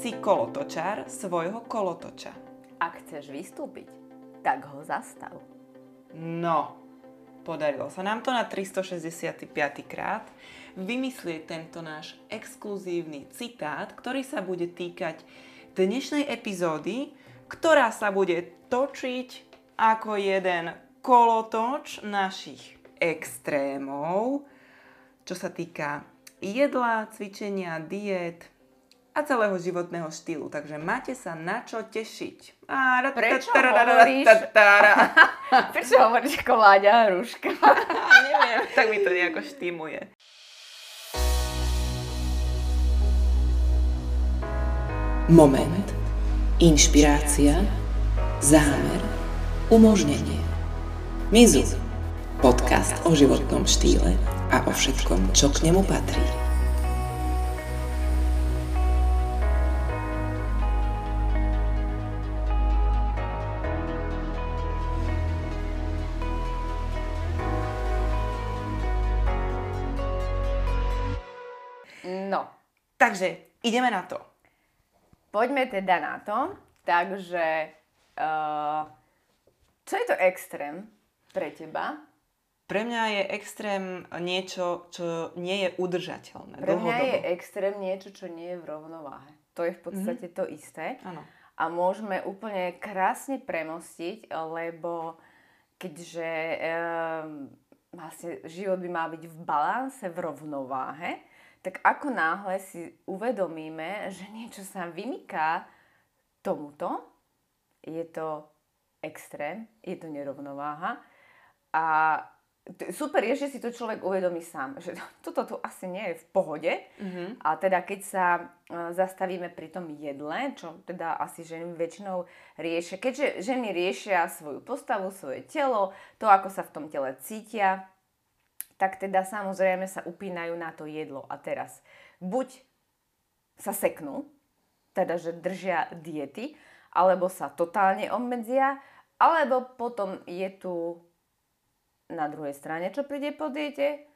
Si kolotočár svojho kolotoča. Ak chceš vystúpiť, tak ho zastav. No, podarilo sa nám to na 365. krát vymyslieť tento náš exkluzívny citát, ktorý sa bude týkať dnešnej epizódy, ktorá sa bude točiť ako jeden kolotoč našich extrémov, čo sa týka jedla, cvičenia, diet a celého životného štýlu. Takže máte sa na čo tešiť. Prečo hovoríš? Prečo hovoríš ako Láďa Hruška? Neviem, tak mi to nejako štímuje. Moment. Inšpirácia. Zámer. Umožnenie. Mizu. Podcast o životnom štýle a o všetkom, čo k nemu patrí. No, Takže ideme na to. poďme teda na to. Takže, uh, čo je to extrém pre teba? Pre mňa je extrém niečo, čo nie je udržateľné Pre mňa je dlhodobo. extrém niečo, čo nie je v rovnováhe. To je v podstate to isté. Áno. A môžeme úplne krásne premostiť, lebo keďže um, vlastne život by mal byť v balanse, v rovnováhe, tak ako náhle si uvedomíme, že niečo sa vymyká tomuto, je to extrém, je to nerovnováha a super je, že si to človek uvedomí sám, že toto tu asi nie je v pohode Mhm. a teda keď sa e, zastavíme pri tom jedle, čo teda asi ženy väčšinou riešia, keďže ženy riešia svoju postavu, svoje telo, to ako sa v tom tele cítia, tak teda samozrejme sa upínajú na to jedlo. A teraz buď sa seknú, teda že držia diety, alebo sa totálne obmedzia, alebo potom je tu na druhej strane, čo príde po diete,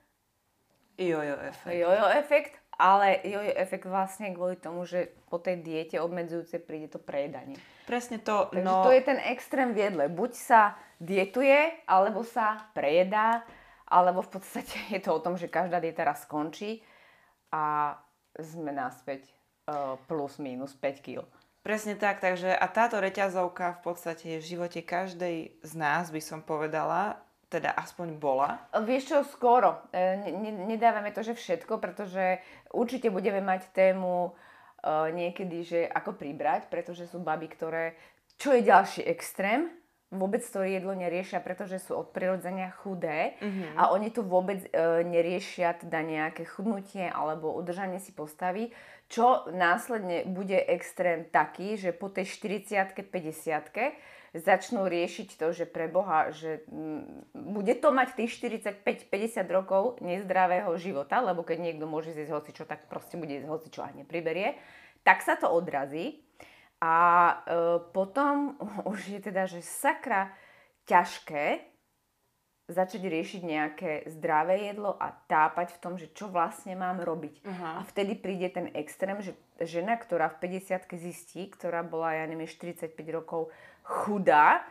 Jojo efekt. jojo efekt, ale jojo efekt vlastne kvôli tomu, že po tej diete obmedzujúce príde to prejedanie. Presne to, Takže no... to je ten extrém v jedle. Buď sa dietuje, alebo sa prejedá, alebo v podstate je to o tom, že každá dieta raz skončí a sme naspäť uh, plus minus 5 kg. Presne tak, takže a táto reťazovka v podstate je v živote každej z nás, by som povedala, teda aspoň bola. Vieš čo, skoro. E, ne- nedávame to, že všetko, pretože určite budeme mať tému niekedy, že ako pribrať, pretože sú baby, ktoré... Čo je ďalší extrém? Vôbec to jedlo neriešia, pretože sú od prirodzenia chudé Mhm. a oni tu vôbec e, neriešia teda nejaké chudnutie alebo udržanie si postavy, čo následne bude extrém taký, že po tej 40 50 začnú riešiť to, že pre Boha, že mm, bude to mať tých 45-50 rokov nezdravého života, lebo keď niekto môže zjesť hocičo, tak proste bude jesť hocičo a nepriberie, tak sa to odrazí. A e, potom už je teda, že sakra ťažké začať riešiť nejaké zdravé jedlo a tápať v tom, že čo vlastne mám robiť. Aha. A vtedy príde ten extrém, že žena, ktorá v 50 zistí, ktorá bola, ja neviem, 45 rokov chudá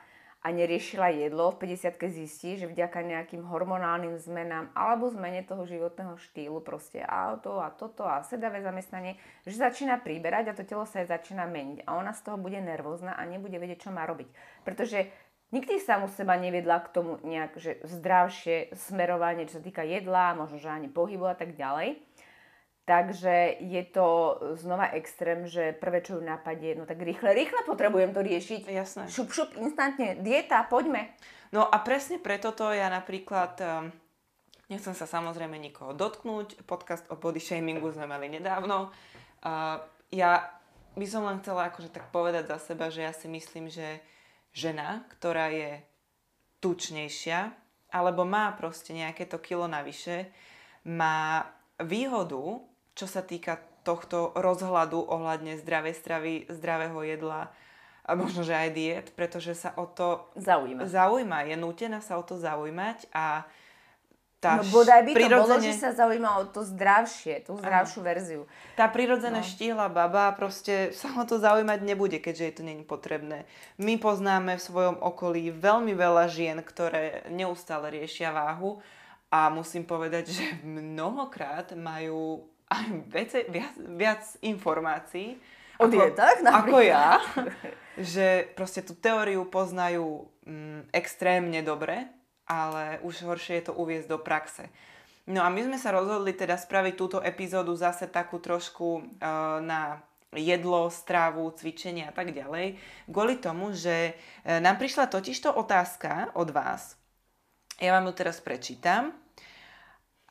a neriešila jedlo, v 50 zistí, že vďaka nejakým hormonálnym zmenám alebo zmene toho životného štýlu, proste auto a toto a sedavé zamestnanie, že začína príberať a to telo sa jej začína meniť. A ona z toho bude nervózna a nebude vedieť, čo má robiť. Pretože nikdy sa mu seba neviedla k tomu nejak, že zdravšie smerovanie, čo sa týka jedla, možno, že ani pohybu a tak ďalej. Takže je to znova extrém, že prvé, čo ju napadie, no tak rýchle, rýchle potrebujem to riešiť. Jasné. Šup, šup, instantne, dieta, poďme. No a presne preto to ja napríklad, nechcem sa samozrejme nikoho dotknúť, podcast o body shamingu sme mali nedávno. Ja by som len chcela akože tak povedať za seba, že ja si myslím, že žena, ktorá je tučnejšia, alebo má proste nejaké to kilo navyše, má výhodu, čo sa týka tohto rozhľadu ohľadne zdravej stravy, zdravého jedla a možno, že aj diet, pretože sa o to Zaujíma. zaujíma, je nútená sa o to zaujímať a tá no bodaj by to bolo, prirodzene, že sa zaujíma o to zdravšie, tú zdravšiu verziu. tá prirodzené No. štíhla baba proste sa o to zaujímať nebude, keďže jej to není potrebné. My poznáme v svojom okolí veľmi veľa žien, ktoré neustále riešia váhu a musím povedať, že mnohokrát majú aj viac, viac, viac informácií O dietách ako napríklad. ja, že proste tú teóriu poznajú mm, extrémne dobre, ale už horšie je to uviezť do praxe. No a my sme sa rozhodli teda spraviť túto epizódu zase takú trošku uh, na jedlo, strávu, cvičenie a tak ďalej, kvôli tomu, že e, nám prišla totižto otázka od vás. Ja vám ju teraz prečítam.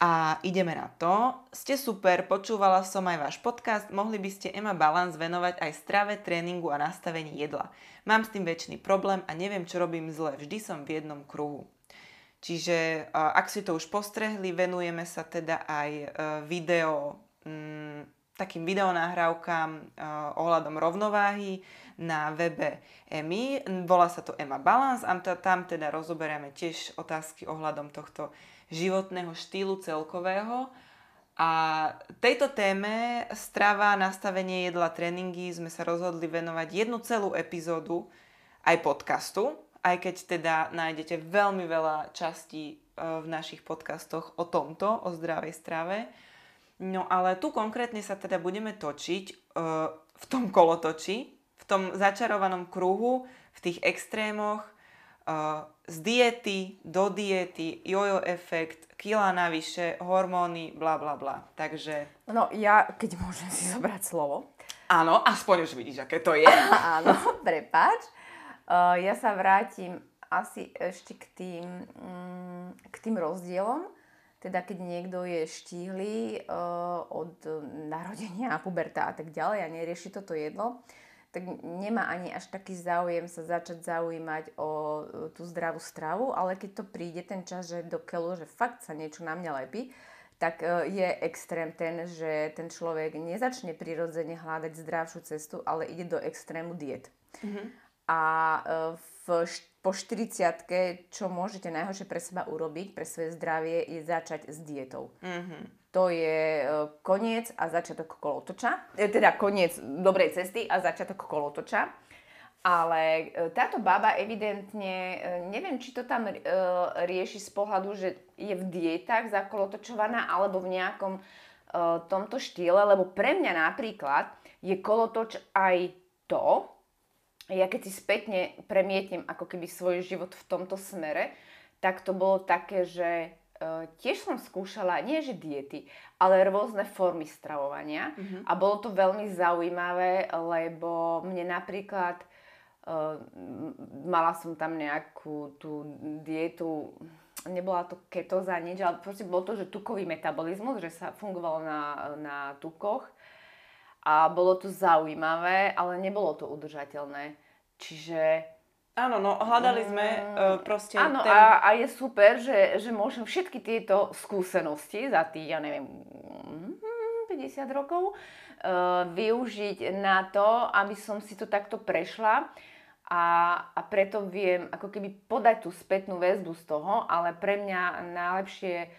A ideme na to. Ste super, počúvala som aj váš podcast. Mohli by ste Emma Balance venovať aj strave, tréningu a nastavení jedla. Mám s tým väčší problém a neviem, čo robím zle. Vždy som v jednom kruhu. Čiže ak si to už postrehli, venujeme sa teda aj e, video, mm, takým videonahrávkam e, ohľadom rovnováhy na webe EMI. Volá sa to Emma Balance a ta- tam teda rozoberieme tiež otázky ohľadom tohto životného štýlu celkového. A tejto téme strava, nastavenie jedla, tréningy sme sa rozhodli venovať jednu celú epizódu aj podcastu, aj keď teda nájdete veľmi veľa častí e, v našich podcastoch o tomto, o zdravej strave. No ale tu konkrétne sa teda budeme točiť e, v tom kolotoči, v tom začarovanom kruhu, v tých extrémoch, z diety do diety, jojo efekt, kila navyše, hormóny, bla bla bla. Takže No ja, keď môžem si zobrať slovo. áno, aspoň už vidíš, aké to je. Áno, prepáč. Uh, ja sa vrátim asi ešte k tým, mm, k tým rozdielom. Teda keď niekto je štíhly uh, od narodenia, puberta a tak ďalej a nerieši toto jedlo, tak nemá ani až taký záujem sa začať zaujímať o e, tú zdravú stravu, ale keď to príde ten čas, že do keľu, že fakt sa niečo na mňa lepí, tak e, je extrém ten, že ten človek nezačne prirodzene hľadať zdravšiu cestu, ale ide do extrému diet. A e, v, po 40 čo môžete najhoršie pre seba urobiť, pre svoje zdravie, je začať s dietou. To je e, koniec a začiatok kolotoča. E, Teda koniec dobrej cesty a začiatok kolotoča. Ale e, táto baba evidentne, neviem, či to tam rieši z pohľadu, že je v dietách zakolotočovaná alebo v nejakom tomto štýle, lebo pre mňa napríklad je kolotoč aj to, ja keď si spätne premietnem ako keby svoj život v tomto smere, tak to bolo také, že tiež som skúšala, nie že diety, ale rôzne formy stravovania. A bolo to veľmi zaujímavé, lebo mne napríklad Uh, mala som tam nejakú tú dietu, nebola to ketóza, nič, ale proste bolo to, že tukový metabolizmus, že sa fungovalo na, na tukoch. A bolo to zaujímavé, ale nebolo to udržateľné. Čiže Áno, no hľadali sme Mm, uh, proste Áno, ten... a, a je super, že, že môžem všetky tieto skúsenosti za tých, ja neviem, mm, 50 rokov uh, využiť na to, aby som si to takto prešla a, a preto viem ako keby podať tú spätnú väzbu z toho, ale pre mňa najlepšie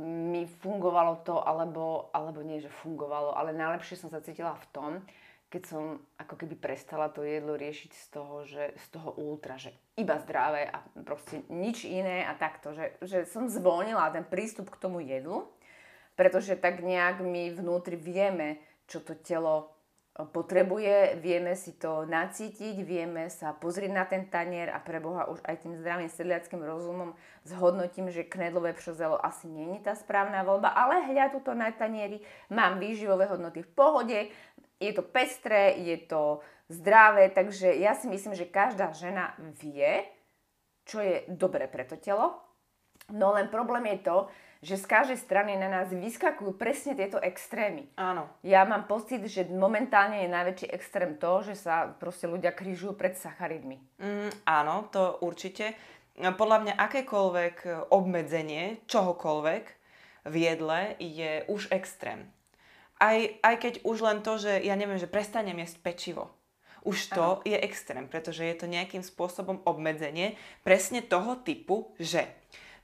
mi fungovalo to, alebo, alebo nie, že fungovalo, ale najlepšie som sa cítila v tom, keď som ako keby prestala to jedlo riešiť z toho, že z toho ultra, že iba zdravé a proste nič iné a takto, že, že som zvolnila ten prístup k tomu jedlu, pretože tak nejak my vnútri vieme, čo to telo potrebuje, vieme si to nacítiť, vieme sa pozrieť na ten tanier a pre Boha už aj tým zdravým sedliackým rozumom zhodnotím, že knedlové pšozelo asi nie je tá správna voľba, ale hľa tuto na tanieri mám výživové hodnoty v pohode, je to pestré, je to zdravé, takže ja si myslím, že každá žena vie, čo je dobre pre to telo. No len problém je to, že z každej strany na nás vyskakujú presne tieto extrémy. Áno. Ja mám pocit, že momentálne je najväčší extrém to, že sa proste ľudia križujú pred sacharidmi. Mm, áno, to určite. Podľa mňa akékoľvek obmedzenie čohokoľvek v jedle je už extrém. Aj, aj keď už len to, že ja neviem, že prestanem jesť pečivo. Už to je extrém, pretože je to nejakým spôsobom obmedzenie presne toho typu, že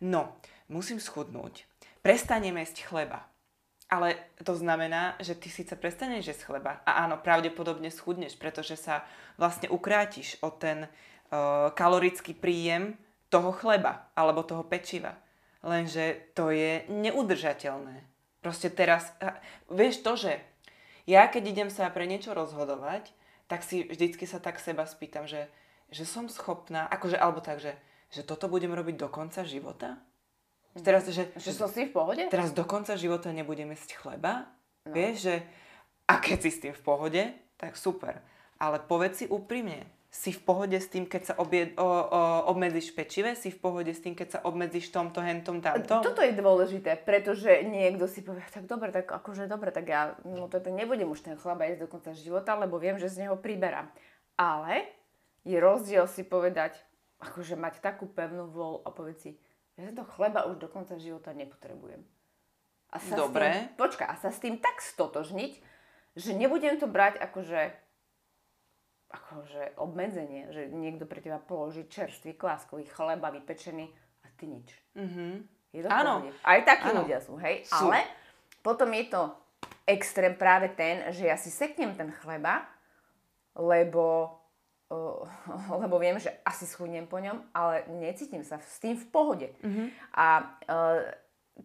no, musím schudnúť, prestanem jesť chleba. Ale to znamená, že ty síce prestaneš jesť chleba a áno, pravdepodobne schudneš, pretože sa vlastne ukrátiš o ten uh, kalorický príjem toho chleba alebo toho pečiva. Lenže to je neudržateľné. Proste teraz, vieš to, že ja keď idem sa pre niečo rozhodovať, tak si vždycky sa tak seba spýtam, že, že som schopná, akože, alebo tak, že, že toto budem robiť do konca života? Teraz, že, že som si v pohode? Teraz do konca života nebudem jesť chleba? No. Vieš, že a keď si s tým v pohode, tak super. Ale povedz si úprimne, si v pohode s tým, keď sa obie, o, o, obmedzíš pečive? Si v pohode s tým, keď sa obmedzíš tomto, hentom, tamto? Toto je dôležité, pretože niekto si povie, tak dobre, tak akože dobre, tak ja no toto nebudem už ten chleba jesť do konca života, lebo viem, že z neho priberám. Ale je rozdiel si povedať, akože mať takú pevnú vôľu a povedať si, že to chleba už do konca života nepotrebujem. A sa Dobre. S tým, počka, a sa s tým tak stotožniť, že nebudem to brať akože, akože obmedzenie, že niekto pre teba položí čerstvý kláskový chleba vypečený a ty nič. Mm-hmm. Je to Áno. Aj takí Áno. ľudia sú, hej? Sú. Ale potom je to extrém práve ten, že ja si seknem ten chleba, lebo, uh, lebo viem, že asi schudnem po ňom, ale necítim sa s tým v pohode. Mm-hmm. A uh,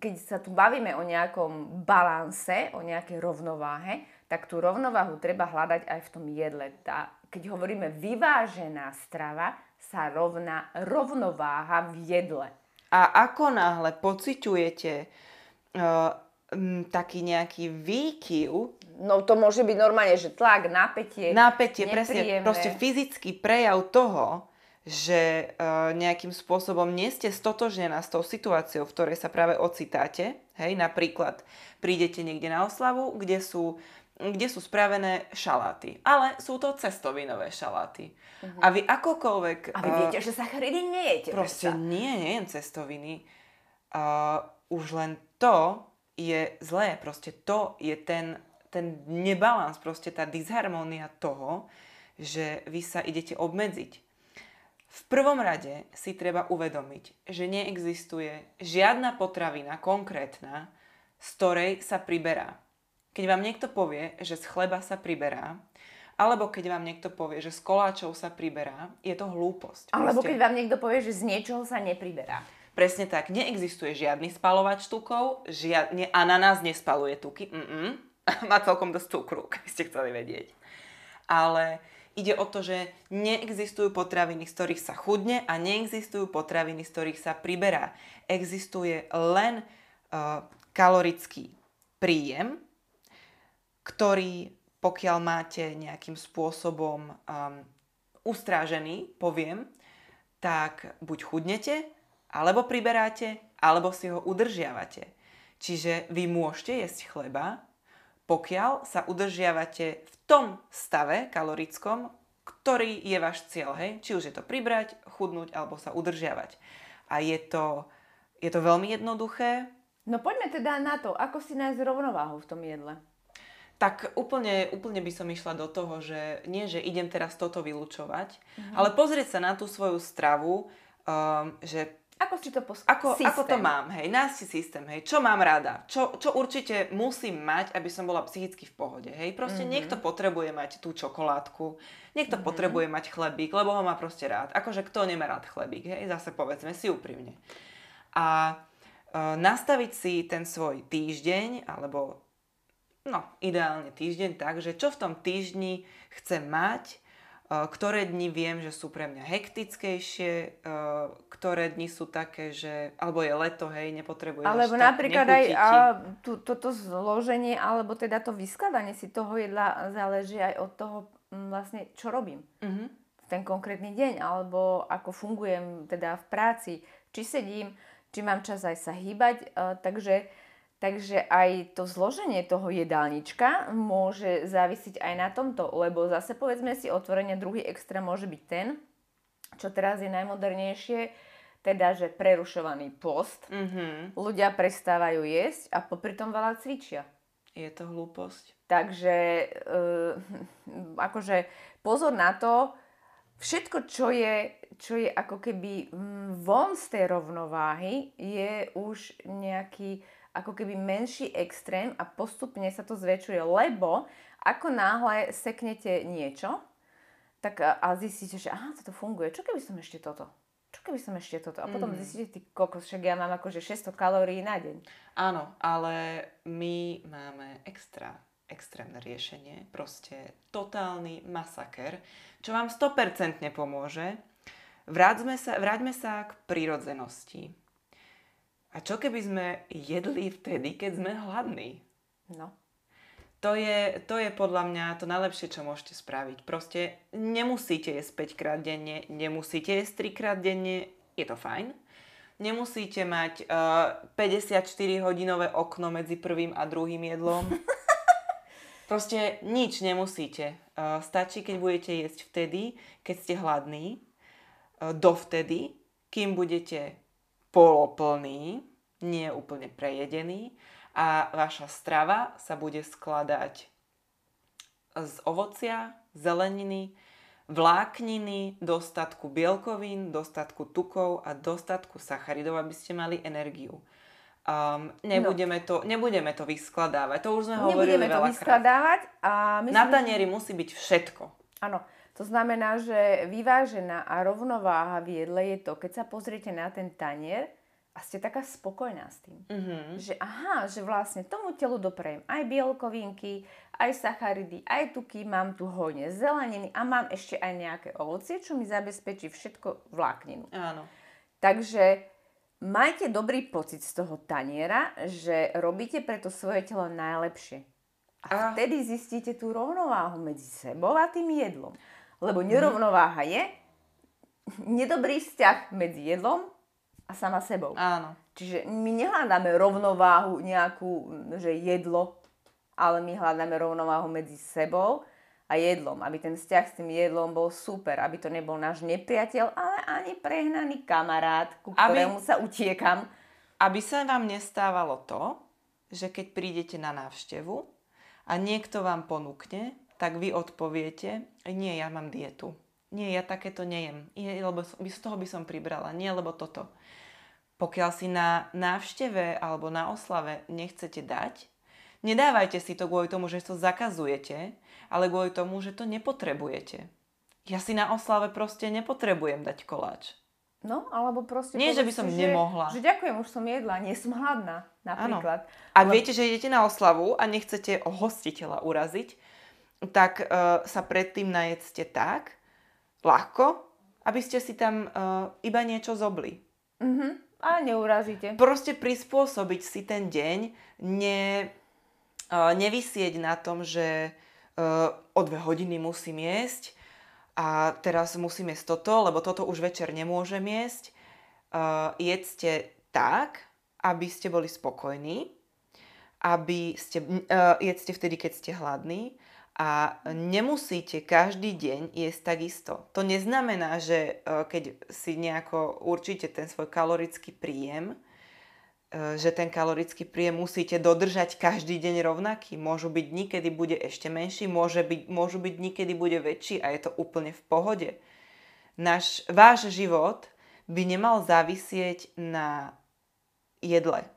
keď sa tu bavíme o nejakom balanse, o nejakej rovnováhe, tak tú rovnováhu treba hľadať aj v tom jedle. Tá, keď hovoríme vyvážená strava, sa rovná rovnováha v jedle. A ako náhle pociťujete uh, m, taký nejaký výkyv, No to môže byť normálne, že tlak, napätie, napätie, presne, proste fyzický prejav toho, že uh, nejakým spôsobom nie ste stotožnená s tou situáciou, v ktorej sa práve ocitáte. Hej, napríklad prídete niekde na oslavu, kde sú, kde sú spravené šaláty, ale sú to cestovinové šaláty. Uh-huh. A vy akokoľvek... A vy uh, viete, že sacharidy nejete. Proste predsa. nie, nejem cestoviny. Uh, už len to je zlé. Proste to je ten, ten nebalans, proste tá disharmónia toho, že vy sa idete obmedziť. V prvom rade si treba uvedomiť, že neexistuje žiadna potravina konkrétna, z ktorej sa priberá. Keď vám niekto povie, že z chleba sa priberá, alebo keď vám niekto povie, že z koláčov sa priberá, je to hlúposť. Alebo Proste- keď vám niekto povie, že z niečoho sa nepriberá. Presne tak, neexistuje žiadny spalovač tukov, žiadne ananás nespaluje tuky, mm má celkom dosť cukru, keby ste chceli vedieť. Ale ide o to, že neexistujú potraviny, z ktorých sa chudne a neexistujú potraviny, z ktorých sa priberá. Existuje len uh, kalorický príjem, ktorý, pokiaľ máte nejakým spôsobom um, ustrážený, poviem, tak buď chudnete, alebo priberáte, alebo si ho udržiavate. Čiže vy môžete jesť chleba, pokiaľ sa udržiavate v tom stave kalorickom, ktorý je váš cieľ. Hej? Či už je to pribrať, chudnúť alebo sa udržiavať. A je to, je to veľmi jednoduché. No poďme teda na to, ako si nájsť rovnováhu v tom jedle. Tak úplne, úplne by som išla do toho, že nie, že idem teraz toto vylúčovať, ale pozrieť sa na tú svoju stravu, um, že Ako si to pos- Ako, systém. ako to mám, hej, nájsť si systém, hej, čo mám rada, čo, čo určite musím mať, aby som bola psychicky v pohode, hej, proste mm-hmm. niekto potrebuje mať tú čokoládku, niekto mm-hmm. potrebuje mať chlebík, lebo ho má proste rád, akože kto nemá rád chlebík, hej, zase povedzme si úprimne. A e, nastaviť si ten svoj týždeň, alebo no, ideálne týždeň tak, že čo v tom týždni chcem mať, e, ktoré dni viem, že sú pre mňa hektickejšie, e, ktoré dni sú také, že alebo je leto, hej, nepotrebujem Alebo napríklad aj a, tu, toto zloženie, alebo teda to vyskladanie si toho jedla záleží aj od toho vlastne, čo robím. Mhm. v ten konkrétny deň, alebo ako fungujem teda v práci, či sedím, či mám čas aj sa hýbať, e, takže, takže aj to zloženie toho jedálnička môže závisiť aj na tomto, lebo zase povedzme si otvorene, druhý extrém môže byť ten, čo teraz je najmodernejšie, teda, že prerušovaný post. Mhm. Ľudia prestávajú jesť a popri tom veľa cvičia. Je to hlúposť. Takže e, akože pozor na to, všetko, čo je čo je ako keby von z tej rovnováhy, je už nejaký ako keby menší extrém a postupne sa to zväčšuje, lebo ako náhle seknete niečo, tak a, a zistíte, že aha, toto funguje, čo keby som ešte toto? Čo keby som ešte toto? A potom mm. zistíte, ty kokos, však ja mám akože 600 kalórií na deň. Áno, ale my máme extra extrémne riešenie, proste totálny masaker, čo vám 100% pomôže. Vráťme sa, vráťme sa k prírodzenosti. A čo keby sme jedli vtedy, keď sme hladní? No. To je, to je podľa mňa to najlepšie, čo môžete spraviť. Proste nemusíte jesť 5 krát denne, nemusíte jesť 3 krát denne, je to fajn. Nemusíte mať uh, 54 hodinové okno medzi prvým a druhým jedlom. Proste nič nemusíte. Uh, stačí, keď budete jesť vtedy, keď ste hladní, uh, dovtedy, kým budete poloplný, nie úplne prejedený a vaša strava sa bude skladať z ovocia, zeleniny, vlákniny, dostatku bielkovín, dostatku tukov a dostatku sacharidov, aby ste mali energiu. Um, nebudeme, no. to, nebudeme to vyskladávať, to už sme hovorili Nebudeme to vyskladávať. A myslím, Na tanieri musí byť všetko. Áno, to znamená, že vyvážená a rovnováha v jedle je to, keď sa pozriete na ten tanier a ste taká spokojná s tým. Mm-hmm. Že aha, že vlastne tomu telu doprejem aj bielkovinky, aj sacharidy, aj tuky, mám tu hojne zeleniny a mám ešte aj nejaké ovocie, čo mi zabezpečí všetko vlákninu. Áno. Takže majte dobrý pocit z toho taniera, že robíte pre to svoje telo najlepšie. A, a vtedy zistíte tú rovnováhu medzi sebou a tým jedlom. Lebo mhm. nerovnováha je nedobrý vzťah medzi jedlom a sama sebou. Áno. Čiže my nehľadáme rovnováhu nejakú, že jedlo, ale my hľadáme rovnováhu medzi sebou a jedlom, aby ten vzťah s tým jedlom bol super, aby to nebol náš nepriateľ, ale ani prehnaný kamarát, ku ktorému aby, sa utiekam. Aby sa vám nestávalo to, že keď prídete na návštevu a niekto vám ponúkne, tak vy odpoviete, nie, ja mám dietu. Nie, ja takéto nejem, je, lebo z toho by som pribrala, nie, lebo toto. Pokiaľ si na návšteve alebo na oslave nechcete dať, nedávajte si to kvôli tomu, že to zakazujete, ale kvôli tomu, že to nepotrebujete. Ja si na oslave proste nepotrebujem dať koláč. No, alebo proste... Nie, že by som si, nemohla. Že, že ďakujem, už som jedla, nie som hladná, napríklad. Ano. Ak viete, že idete na oslavu a nechcete hostiteľa uraziť, tak uh, sa predtým najedzte tak, ľahko, aby ste si tam uh, iba niečo zobli. Mhm, a neurazíte. Proste prispôsobiť si ten deň, ne, uh, nevysieť na tom, že uh, o dve hodiny musím jesť a teraz musím jesť toto, lebo toto už večer nemôžem jesť. Uh, jedzte tak, aby ste boli spokojní, aby ste, uh, jedzte vtedy, keď ste hladní a nemusíte každý deň jesť takisto. To neznamená, že uh, keď si nejako určite ten svoj kalorický príjem, E, že ten kalorický príjem musíte dodržať každý deň rovnaký. Môžu byť dní, kedy bude ešte menší, môže byť, môžu byť dní, kedy bude väčší a je to úplne v pohode. Náš, váš život by nemal závisieť na jedle.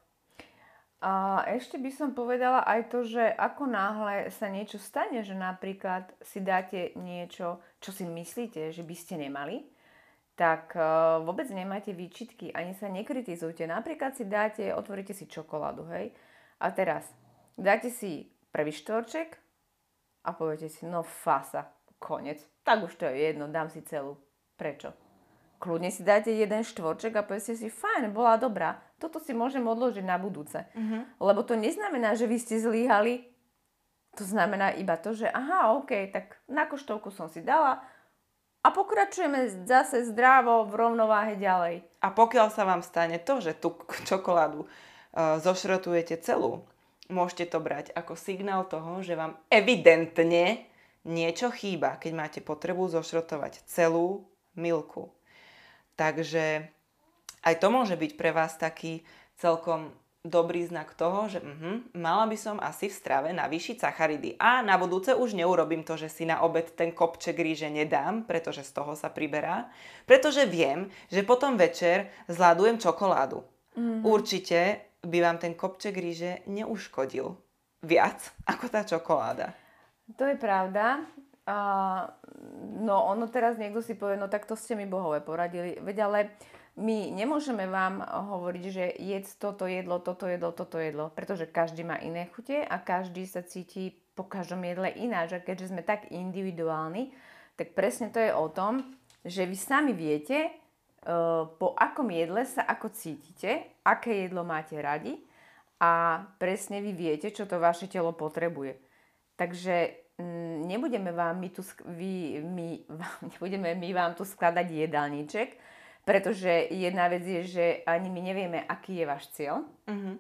A ešte by som povedala aj to, že ako náhle sa niečo stane, že napríklad si dáte niečo, čo si myslíte, že by ste nemali, tak uh, vôbec nemáte výčitky, ani sa nekritizujte. Napríklad si dáte, otvoríte si čokoládu, hej? A teraz dáte si prvý štvorček a poviete si, no fasa, konec. Tak už to je jedno, dám si celú. Prečo? Kľudne si dáte jeden štvorček a poviete si, fajn, bola dobrá. Toto si môžem odložiť na budúce. Uh-huh. Lebo to neznamená, že vy ste zlíhali. To znamená iba to, že aha, OK, tak na koštovku som si dala, a pokračujeme zase zdravo v rovnováhe ďalej. A pokiaľ sa vám stane to, že tú čokoládu uh, zošrotujete celú, môžete to brať ako signál toho, že vám evidentne niečo chýba, keď máte potrebu zošrotovať celú milku. Takže aj to môže byť pre vás taký celkom dobrý znak toho, že uh-huh, mala by som asi v strave navýšiť sacharidy. A na budúce už neurobím to, že si na obed ten kopček ríže nedám, pretože z toho sa priberá. Pretože viem, že potom večer zladujem čokoládu. Mm-hmm. Určite by vám ten kopček ríže neuškodil viac ako tá čokoláda. To je pravda. No ono teraz niekto si povie, no tak to ste mi bohové poradili. Veď ale my nemôžeme vám hovoriť, že jedz toto jedlo, toto jedlo, toto jedlo, pretože každý má iné chute a každý sa cíti po každom jedle ináč. A keďže sme tak individuálni, tak presne to je o tom, že vy sami viete, e, po akom jedle sa ako cítite, aké jedlo máte radi a presne vy viete, čo to vaše telo potrebuje. Takže nebudeme vám my tu, vy, my, nebudeme my vám tu skladať jedálniček, pretože jedna vec je, že ani my nevieme, aký je váš cieľ uh-huh.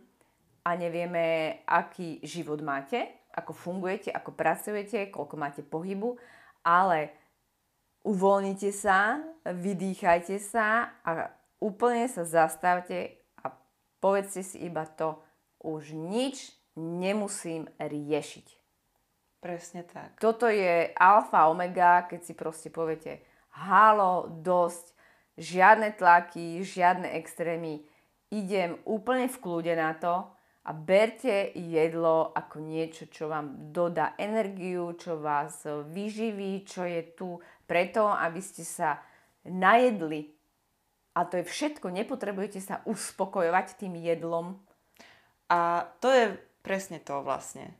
a nevieme, aký život máte, ako fungujete, ako pracujete, koľko máte pohybu, ale uvoľnite sa, vydýchajte sa a úplne sa zastavte a povedzte si iba to, už nič nemusím riešiť. Presne tak. Toto je alfa omega, keď si proste poviete, halo, dosť, žiadne tlaky, žiadne extrémy. Idem úplne v kľude na to a berte jedlo ako niečo, čo vám dodá energiu, čo vás vyživí, čo je tu preto, aby ste sa najedli. A to je všetko, nepotrebujete sa uspokojovať tým jedlom. A to je presne to vlastne.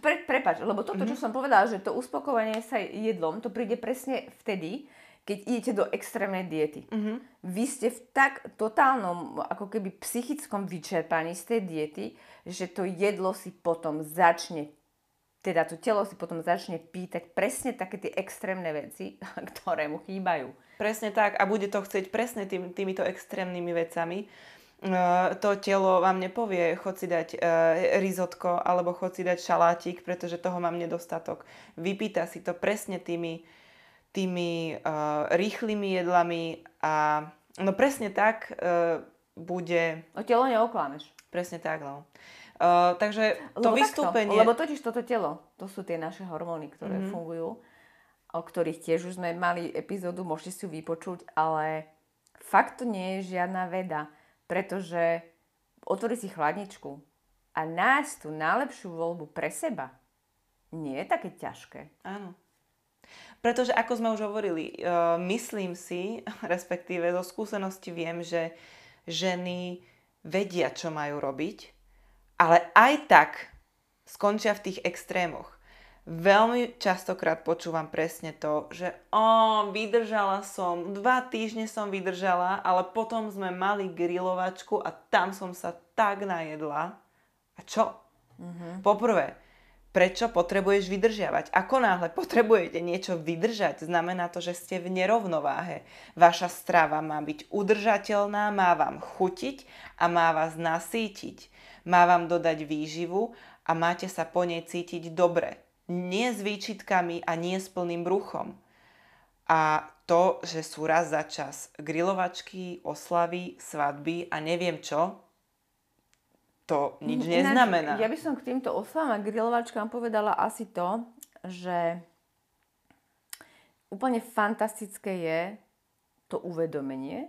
Pre, prepač, lebo toto, mm-hmm. čo som povedala, že to uspokojenie sa jedlom, to príde presne vtedy, keď idete do extrémnej diety. Mm-hmm. Vy ste v tak totálnom, ako keby psychickom vyčerpaní z tej diety, že to jedlo si potom začne, teda to telo si potom začne pýtať presne také tie extrémne veci, ktoré mu chýbajú. Presne tak a bude to chcieť presne tým, týmito extrémnymi vecami. Uh, to telo vám nepovie, chod si dať uh, rizotko alebo chod si dať šalátik, pretože toho mám nedostatok. Vypýta si to presne tými tými uh, rýchlymi jedlami a no presne tak bude... O telo neoklameš. Presne tak, no. Uh, takže to lebo vystúpenie... Takto, lebo totiž toto telo, to sú tie naše hormóny, ktoré mm-hmm. fungujú, o ktorých tiež už sme mali epizódu, môžete si ju vypočuť, ale fakt to nie je žiadna veda, pretože otvorí si chladničku a nájsť tú najlepšiu voľbu pre seba nie je také ťažké. Áno. Pretože ako sme už hovorili, uh, myslím si, respektíve zo skúsenosti viem, že ženy vedia, čo majú robiť, ale aj tak skončia v tých extrémoch. Veľmi častokrát počúvam presne to, že o, vydržala som, dva týždne som vydržala, ale potom sme mali grilovačku a tam som sa tak najedla. A čo? Mm-hmm. Poprvé, prečo potrebuješ vydržiavať. Ako náhle potrebujete niečo vydržať, znamená to, že ste v nerovnováhe. Vaša strava má byť udržateľná, má vám chutiť a má vás nasítiť. Má vám dodať výživu a máte sa po nej cítiť dobre. Nie s výčitkami a nie s plným bruchom. A to, že sú raz za čas grilovačky, oslavy, svadby a neviem čo, to nič neznamená. Ja by som k týmto oslavám a grilovačkám povedala asi to, že úplne fantastické je to uvedomenie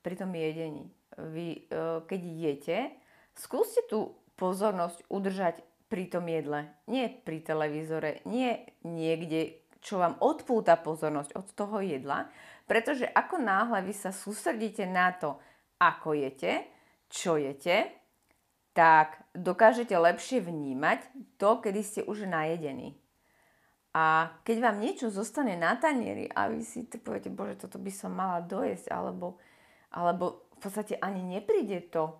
pri tom jedení. Vy, e, keď jete, skúste tú pozornosť udržať pri tom jedle. Nie pri televízore, nie niekde, čo vám odpúta pozornosť od toho jedla, pretože ako náhle vy sa sústredíte na to, ako jete, čo jete, tak dokážete lepšie vnímať to, kedy ste už najedení. A keď vám niečo zostane na tanieri a vy si to poviete, bože, toto by som mala dojesť, alebo, alebo v podstate ani nepríde to,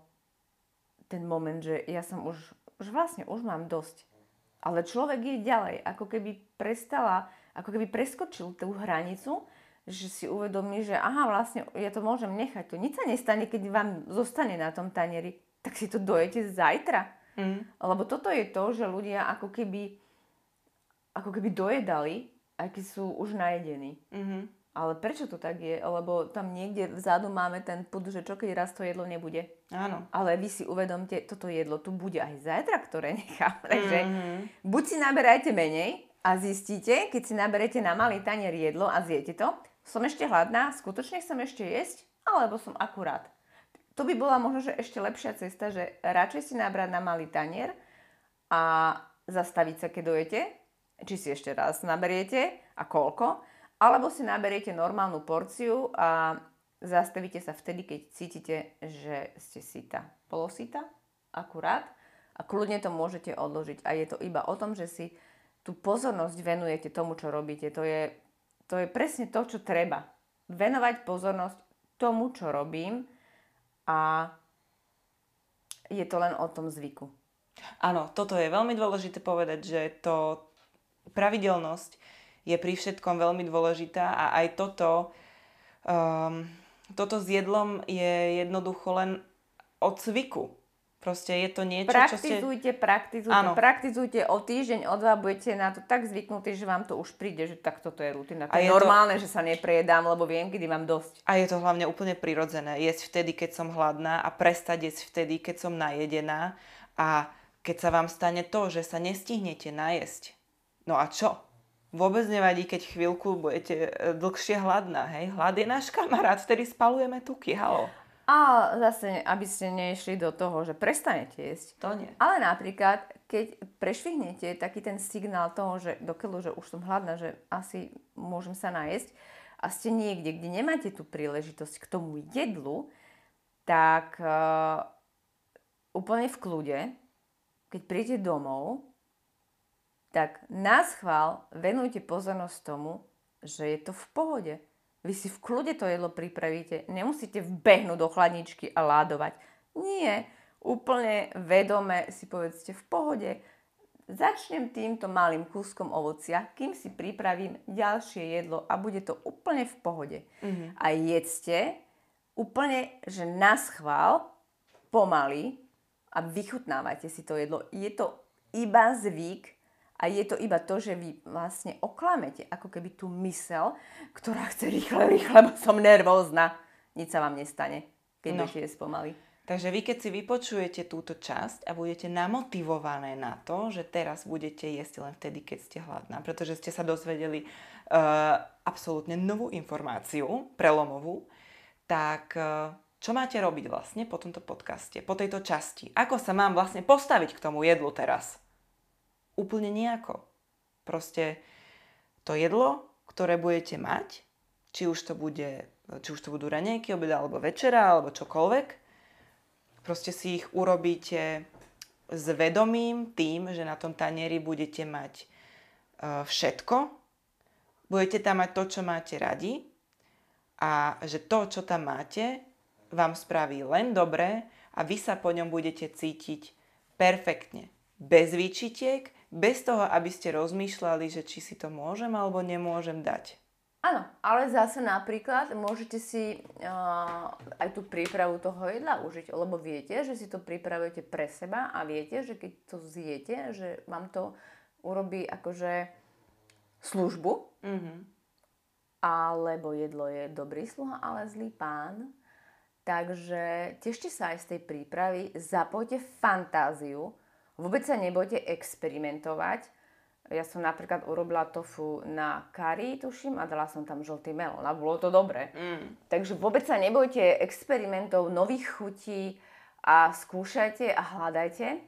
ten moment, že ja som už, už vlastne, už mám dosť. Ale človek je ďalej, ako keby prestala, ako keby preskočil tú hranicu, že si uvedomí, že aha, vlastne ja to môžem nechať. To nič sa nestane, keď vám zostane na tom tanieri tak si to dojete zajtra. Mm. Lebo toto je to, že ľudia ako keby, ako keby dojedali, aj keď sú už najedení. Mm-hmm. Ale prečo to tak je? Lebo tam niekde vzadu máme ten pud, že čo keď raz to jedlo nebude. Áno. Ale vy si uvedomte, toto jedlo tu bude aj zajtra, ktoré nechám. Takže mm-hmm. buď si naberajte menej a zistíte, keď si naberete na malý tanier jedlo a zjete to, som ešte hladná, skutočne chcem ešte jesť, alebo som akurát. To by bola možno, že ešte lepšia cesta, že radšej si nabrať na malý tanier a zastaviť sa, keď dojete, či si ešte raz naberiete a koľko, alebo si naberiete normálnu porciu a zastavíte sa vtedy, keď cítite, že ste síta. Polosíta, akurát. A kľudne to môžete odložiť. A je to iba o tom, že si tú pozornosť venujete tomu, čo robíte. To je, to je presne to, čo treba. Venovať pozornosť tomu, čo robím a je to len o tom zvyku. Áno, toto je veľmi dôležité povedať, že to pravidelnosť je pri všetkom veľmi dôležitá a aj toto, um, toto s jedlom je jednoducho len od cviku. Proste je to niečo, praktizujte, čo ste... Praktizujte, Áno. praktizujte. O týždeň, o dva budete na to tak zvyknutí, že vám to už príde, že tak toto je rutina. To a je, normálne, to... že sa neprejedám, lebo viem, kedy mám dosť. A je to hlavne úplne prirodzené. Jesť vtedy, keď som hladná a prestať jesť vtedy, keď som najedená. A keď sa vám stane to, že sa nestihnete najesť, no a čo? Vôbec nevadí, keď chvíľku budete e, dlhšie hladná, hej? Hlad je náš kamarát, vtedy spalujeme tuky, halo. A zase, aby ste nešli do toho, že prestanete jesť. To nie. Ale napríklad, keď prešvihnete taký ten signál toho, že dokeľu, že už som hladná, že asi môžem sa najesť a ste niekde, kde nemáte tú príležitosť k tomu jedlu, tak uh, úplne v kľude, keď príjete domov, tak nás chvál venujte pozornosť tomu, že je to v pohode. Vy si v kľude to jedlo pripravíte, nemusíte vbehnúť do chladničky a ládovať. Nie, úplne vedome si povedzte v pohode, začnem týmto malým kúskom ovocia, kým si pripravím ďalšie jedlo a bude to úplne v pohode. Mm-hmm. A jedzte úplne, že nás chvál, pomaly a vychutnávajte si to jedlo. Je to iba zvyk, a je to iba to, že vy vlastne oklamete ako keby tú mysel, ktorá chce rýchle, rýchle, lebo som nervózna. Nič sa vám nestane, keď no. budete jesť pomaly. Takže vy keď si vypočujete túto časť a budete namotivované na to, že teraz budete jesť len vtedy, keď ste hladná, pretože ste sa dozvedeli uh, absolútne novú informáciu, prelomovú, tak uh, čo máte robiť vlastne po tomto podcaste, po tejto časti? Ako sa mám vlastne postaviť k tomu jedlu teraz? Úplne nejako. Proste to jedlo, ktoré budete mať, či už to, bude, či už to budú ranejky, obeda alebo večera, alebo čokoľvek, proste si ich urobíte s vedomím tým, že na tom tanieri budete mať uh, všetko, budete tam mať to, čo máte radi a že to, čo tam máte, vám spraví len dobre a vy sa po ňom budete cítiť perfektne. Bez výčitiek, bez toho, aby ste rozmýšľali, že či si to môžem alebo nemôžem dať. Áno, ale zase napríklad môžete si uh, aj tú prípravu toho jedla užiť, lebo viete, že si to pripravujete pre seba a viete, že keď to zjete, že vám to urobí akože službu, mm-hmm. alebo jedlo je dobrý sluha, ale zlý pán. Takže tešte sa aj z tej prípravy, zapojte fantáziu, Vôbec sa nebojte experimentovať. Ja som napríklad urobila tofu na kari, tuším, a dala som tam žltý melón a bolo to dobré. Mm. Takže vôbec sa nebojte experimentov, nových chutí a skúšajte a hľadajte.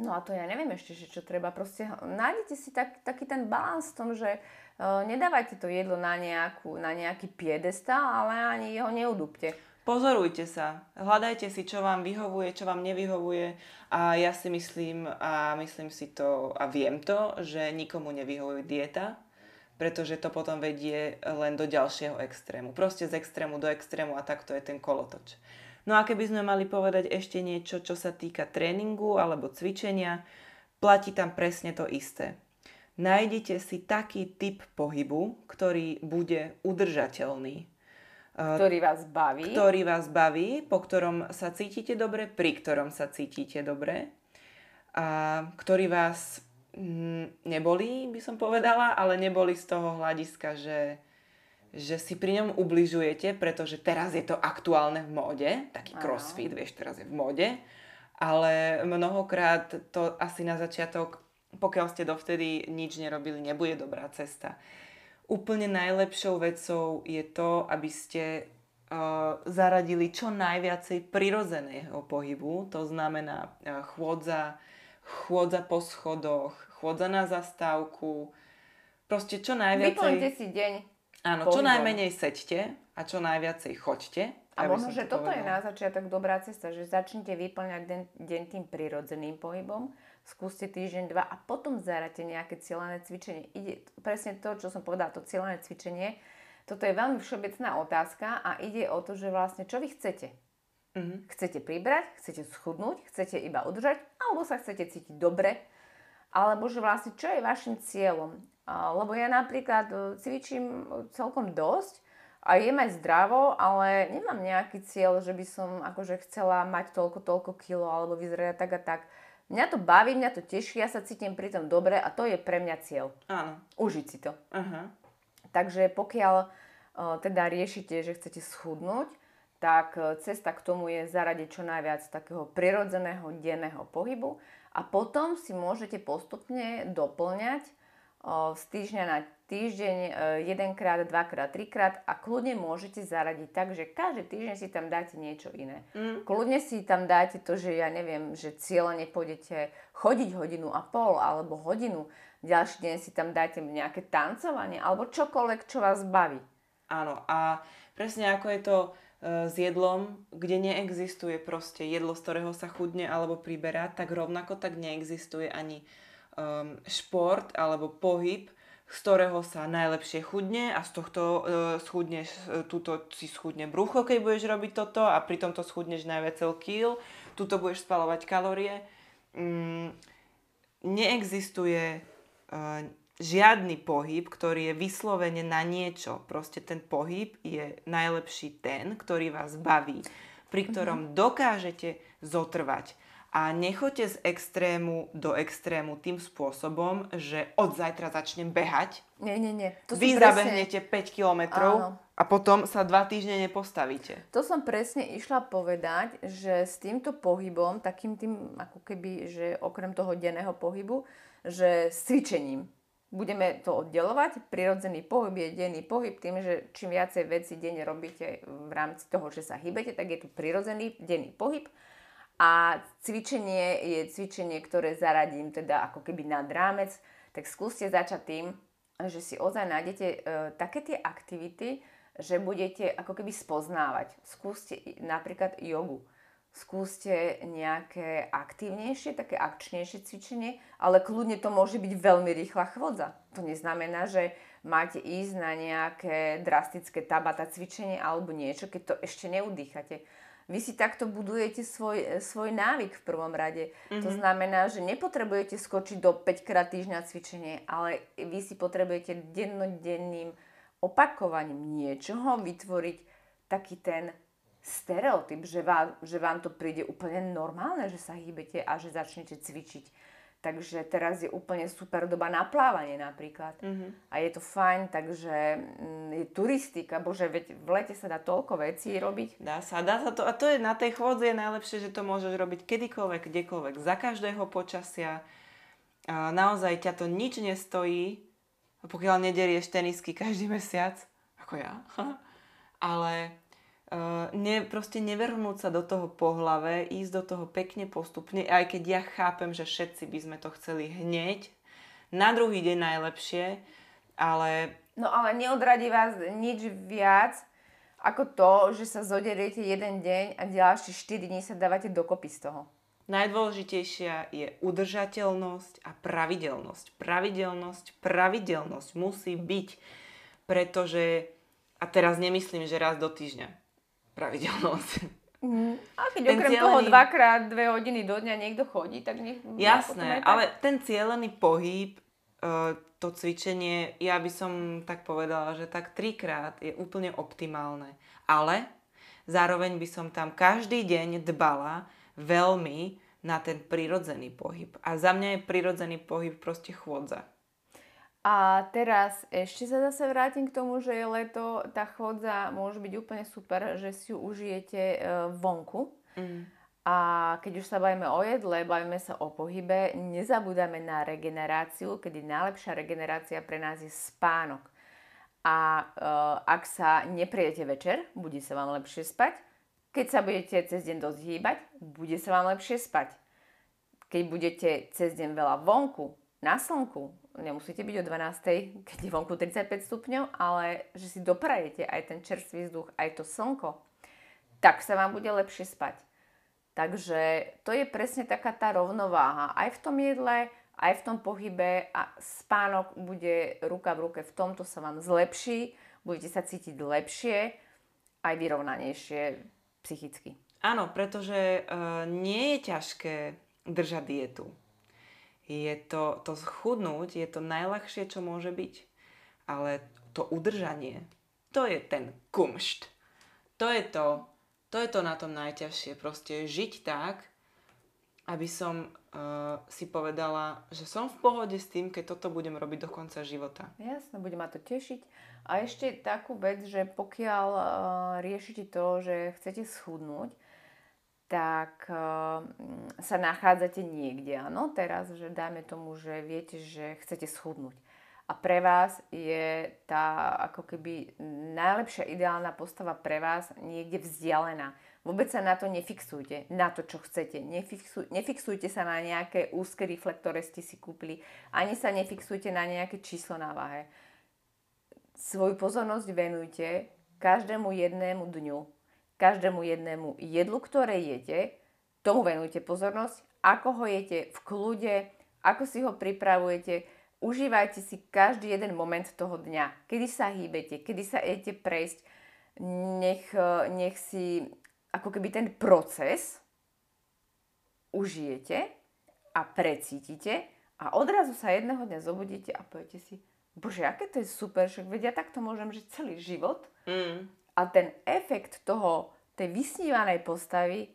No a to ja neviem ešte, že čo treba. Proste nájdete si tak, taký ten balans v tom, že uh, nedávajte to jedlo na, nejakú, na nejaký piedestal, ale ani ho neudúpte. Pozorujte sa, hľadajte si, čo vám vyhovuje, čo vám nevyhovuje a ja si myslím a myslím si to a viem to, že nikomu nevyhovuje dieta, pretože to potom vedie len do ďalšieho extrému. Proste z extrému do extrému a takto je ten kolotoč. No a keby sme mali povedať ešte niečo, čo sa týka tréningu alebo cvičenia, platí tam presne to isté. Nájdete si taký typ pohybu, ktorý bude udržateľný ktorý vás baví. Ktorý vás baví, po ktorom sa cítite dobre, pri ktorom sa cítite dobre. A ktorý vás mm, nebolí, by som povedala, ale neboli z toho hľadiska, že, že si pri ňom ubližujete, pretože teraz je to aktuálne v móde, taký Áno. crossfit, vieš, teraz je v móde, ale mnohokrát to asi na začiatok, pokiaľ ste dovtedy nič nerobili, nebude dobrá cesta. Úplne najlepšou vecou je to, aby ste uh, zaradili čo najviacej prirodzeného pohybu, to znamená uh, chôdza, chôdza po schodoch, chôdza na zastávku, proste čo najviacej... Vyplňte si deň. Áno, čo pohybom. najmenej seďte a čo najviacej choďte. A možno, že to toto je povedala. na začiatok dobrá cesta, že začnite vyplňať den, deň tým prirodzeným pohybom, skúste týždeň, dva a potom zarate nejaké cieľené cvičenie. Ide presne to, čo som povedala, to cieľené cvičenie. Toto je veľmi všeobecná otázka a ide o to, že vlastne čo vy chcete. Mhm. Chcete pribrať, chcete schudnúť, chcete iba udržať, alebo sa chcete cítiť dobre, alebo že vlastne čo je vašim cieľom. Lebo ja napríklad e, cvičím celkom dosť a jem aj zdravo, ale nemám nejaký cieľ, že by som akože chcela mať toľko, toľko kilo alebo vyzerať tak a tak. Mňa to baví, mňa to teší, ja sa cítim pri tom dobre a to je pre mňa cieľ. Áno. Užiť si to. Aha. Takže pokiaľ e, teda riešite, že chcete schudnúť, tak e, cesta k tomu je zaradiť čo najviac takého prirodzeného denného pohybu a potom si môžete postupne doplňať z týždňa na týždeň e, jedenkrát, dvakrát, trikrát a kľudne môžete zaradiť tak, že každý týždeň si tam dáte niečo iné. Mm. Kľudne si tam dáte to, že ja neviem, že cieľene pôjdete chodiť hodinu a pol alebo hodinu, ďalší deň si tam dáte nejaké tancovanie alebo čokoľvek, čo vás baví. Áno. A presne ako je to e, s jedlom, kde neexistuje proste jedlo, z ktorého sa chudne alebo priberá, tak rovnako tak neexistuje ani um, šport alebo pohyb, z ktorého sa najlepšie chudne a z tohto uh, schudneš, uh, túto si schudne brucho, keď budeš robiť toto a pritom to schudneš najviac kil, tuto budeš spalovať kalórie. Mm, neexistuje uh, žiadny pohyb, ktorý je vyslovene na niečo. Proste ten pohyb je najlepší ten, ktorý vás baví, pri ktorom dokážete zotrvať. A nechoďte z extrému do extrému tým spôsobom, že od zajtra začnem behať, Nie, nie, nie. To vy presne, zabehnete 5 kilometrov a potom sa dva týždne nepostavíte. to som presne išla povedať, že s týmto pohybom, takým tým, ako keby, že okrem toho denného pohybu, že s cvičením budeme to oddelovať. Prirodzený pohyb je denný pohyb tým, že čím viacej veci denne robíte v rámci toho, že sa hýbete, tak je tu prirodzený denný pohyb. A cvičenie je cvičenie, ktoré zaradím teda ako keby nad rámec, tak skúste začať tým, že si ozaj nájdete e, také tie aktivity, že budete ako keby spoznávať. Skúste napríklad jogu. Skúste nejaké aktívnejšie, také akčnejšie cvičenie, ale kľudne to môže byť veľmi rýchla chôdza. To neznamená, že máte ísť na nejaké drastické tabata cvičenie alebo niečo, keď to ešte neudýchate. Vy si takto budujete svoj, svoj návyk v prvom rade. Mm-hmm. To znamená, že nepotrebujete skočiť do 5 krát týždňa cvičenie, ale vy si potrebujete dennodenným opakovaním niečoho vytvoriť taký ten stereotyp, že vám, že vám to príde úplne normálne, že sa hýbete a že začnete cvičiť. Takže teraz je úplne super doba na plávanie napríklad. Mm-hmm. A je to fajn, takže mm, je turistika, bože, veď v lete sa dá toľko vecí robiť. Dá sa, dá sa to. A to je na tej chôdzi je najlepšie, že to môžeš robiť kedykoľvek, kdekoľvek, za každého počasia. A naozaj ťa to nič nestojí, pokiaľ nederieš tenisky každý mesiac, ako ja. Ale ne, proste nevrhnúť sa do toho po hlave, ísť do toho pekne postupne, aj keď ja chápem, že všetci by sme to chceli hneď, na druhý deň najlepšie, ale No ale neodradí vás nič viac ako to, že sa zoderiete jeden deň a ďalšie 4 dní sa dávate dokopy z toho. Najdôležitejšia je udržateľnosť a pravidelnosť. Pravidelnosť, pravidelnosť musí byť, pretože, a teraz nemyslím, že raz do týždňa, pravidelnosť. A keď Ten okrem toho cielený- dvakrát dve hodiny do dňa niekto chodí, tak nech... Jasné, tak. ale ten cieľený pohyb, e, to cvičenie, ja by som tak povedala, že tak trikrát je úplne optimálne. Ale zároveň by som tam každý deň dbala veľmi na ten prirodzený pohyb. A za mňa je prirodzený pohyb proste chôdza. A teraz ešte sa zase vrátim k tomu, že je leto, tá chodza môže byť úplne super, že si ju užijete e, vonku. Mm. A keď už sa bavíme o jedle, bavíme sa o pohybe, nezabúdame na regeneráciu, kedy najlepšia regenerácia pre nás je spánok. A e, ak sa neprijete večer, bude sa vám lepšie spať. Keď sa budete cez deň dosť hýbať, bude sa vám lepšie spať. Keď budete cez deň veľa vonku, na slnku, nemusíte byť o 12, keď je vonku 35 stupňov, ale že si doprajete aj ten čerstvý vzduch, aj to slnko, tak sa vám bude lepšie spať. Takže to je presne taká tá rovnováha aj v tom jedle, aj v tom pohybe a spánok bude ruka v ruke, v tomto sa vám zlepší, budete sa cítiť lepšie, aj vyrovnanejšie psychicky. Áno, pretože uh, nie je ťažké držať dietu je to, to schudnúť je to najľahšie, čo môže byť. Ale to udržanie, to je ten kumšt. To je to, to je to na tom najťažšie. Proste žiť tak, aby som uh, si povedala, že som v pohode s tým, keď toto budem robiť do konca života. Jasne, bude ma to tešiť. A ešte takú vec, že pokiaľ uh, riešite to, že chcete schudnúť, tak uh, sa nachádzate niekde, áno, teraz, že dajme tomu, že viete, že chcete schudnúť. A pre vás je tá ako keby najlepšia ideálna postava pre vás niekde vzdialená. Vôbec sa na to nefixujte, na to, čo chcete. Nefixuj, nefixujte sa na nejaké úzke rifle, ktoré ste si kúpili. Ani sa nefixujte na nejaké číslo na váhe. Svoju pozornosť venujte každému jednému dňu, každému jednému jedlu, ktoré jete, tomu venujte pozornosť, ako ho jete v kľude, ako si ho pripravujete, užívajte si každý jeden moment toho dňa, kedy sa hýbete, kedy sa idete prejsť, nech, nech si ako keby ten proces užijete a precítite a odrazu sa jedného dňa zobudíte a poviete si, bože, aké to je super, že vedia, takto môžem žiť celý život. Mm. A ten efekt toho, tej vysnívanej postavy,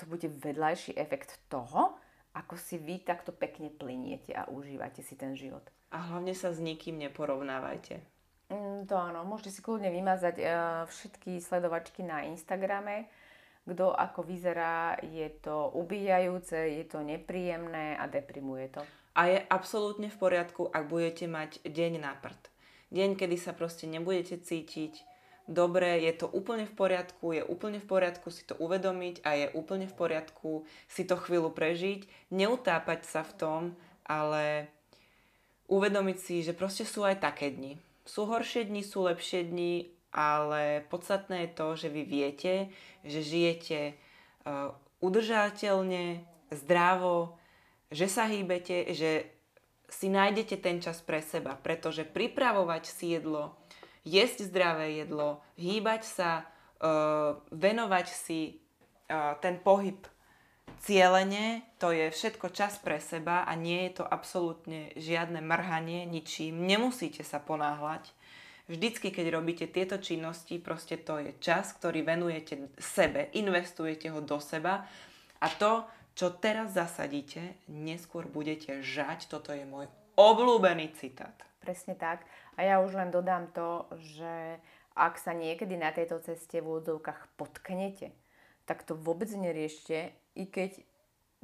to bude vedľajší efekt toho, ako si vy takto pekne pliniete a užívate si ten život. A hlavne sa s nikým neporovnávajte. Mm, to áno, môžete si kľudne vymazať uh, všetky sledovačky na Instagrame. Kto ako vyzerá, je to ubíjajúce, je to nepríjemné a deprimuje to. A je absolútne v poriadku, ak budete mať deň na prd. Deň, kedy sa proste nebudete cítiť dobre, je to úplne v poriadku, je úplne v poriadku si to uvedomiť a je úplne v poriadku si to chvíľu prežiť, neutápať sa v tom, ale uvedomiť si, že proste sú aj také dni. Sú horšie dni, sú lepšie dni, ale podstatné je to, že vy viete, že žijete uh, udržateľne, zdravo, že sa hýbete, že si nájdete ten čas pre seba, pretože pripravovať si jedlo, jesť zdravé jedlo, hýbať sa, uh, venovať si uh, ten pohyb cieľene, to je všetko čas pre seba a nie je to absolútne žiadne mrhanie ničím. Nemusíte sa ponáhľať. Vždycky, keď robíte tieto činnosti, proste to je čas, ktorý venujete sebe, investujete ho do seba a to, čo teraz zasadíte, neskôr budete žať. Toto je môj obľúbený citát. Presne tak. A ja už len dodám to, že ak sa niekedy na tejto ceste v úvodzovkách potknete, tak to vôbec neriešte, i keď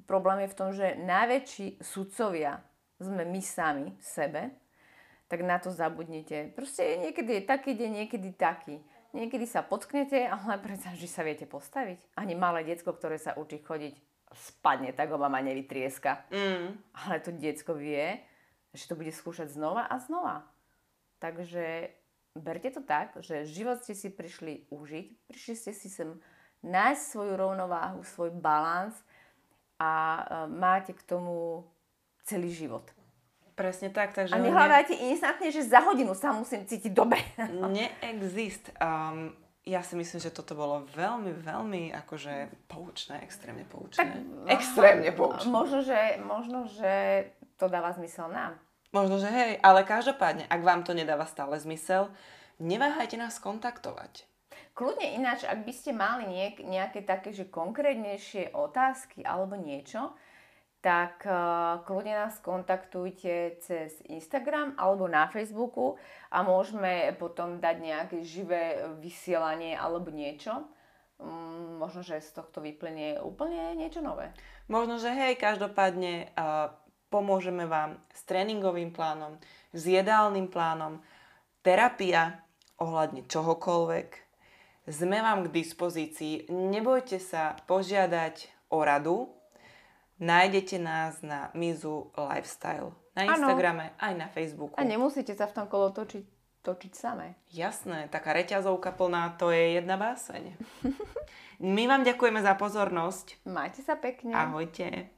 problém je v tom, že najväčší sudcovia sme my sami, sebe, tak na to zabudnite. Proste niekedy je taký deň, niekedy taký. Niekedy sa potknete, ale predsa, že sa viete postaviť. Ani malé diecko, ktoré sa učí chodiť, spadne, tak ho mama nevytrieska. Mm. Ale to diecko vie, že to bude skúšať znova a znova. Takže berte to tak, že život ste si prišli užiť, prišli ste si sem nájsť svoju rovnováhu, svoj balans a e, máte k tomu celý život. Presne tak. Takže a nehľadajte ne... instantne, že za hodinu sa musím cítiť dobre. Neexist. Um, ja si myslím, že toto bolo veľmi, veľmi akože poučné, extrémne poučné. Tak, extrémne poučné. Možno že, možno, že to dáva zmysel nám. Možno, že hej, ale každopádne, ak vám to nedáva stále zmysel, neváhajte nás kontaktovať. Kľudne ináč, ak by ste mali niek- nejaké také, že konkrétnejšie otázky alebo niečo, tak uh, kľudne nás kontaktujte cez Instagram alebo na Facebooku a môžeme potom dať nejaké živé vysielanie alebo niečo. Um, možno, že z tohto vyplynie úplne niečo nové. Možno, že hej, každopádne uh, pomôžeme vám s tréningovým plánom, s jedálnym plánom, terapia ohľadne čohokoľvek, sme vám k dispozícii. Nebojte sa požiadať o radu. Nájdete nás na Mizu Lifestyle. Na Instagrame, ano. aj na Facebooku. A nemusíte sa v tom kolo točiť, točiť samé. Jasné, taká reťazovka plná, to je jedna báseň. My vám ďakujeme za pozornosť. Majte sa pekne. Ahojte.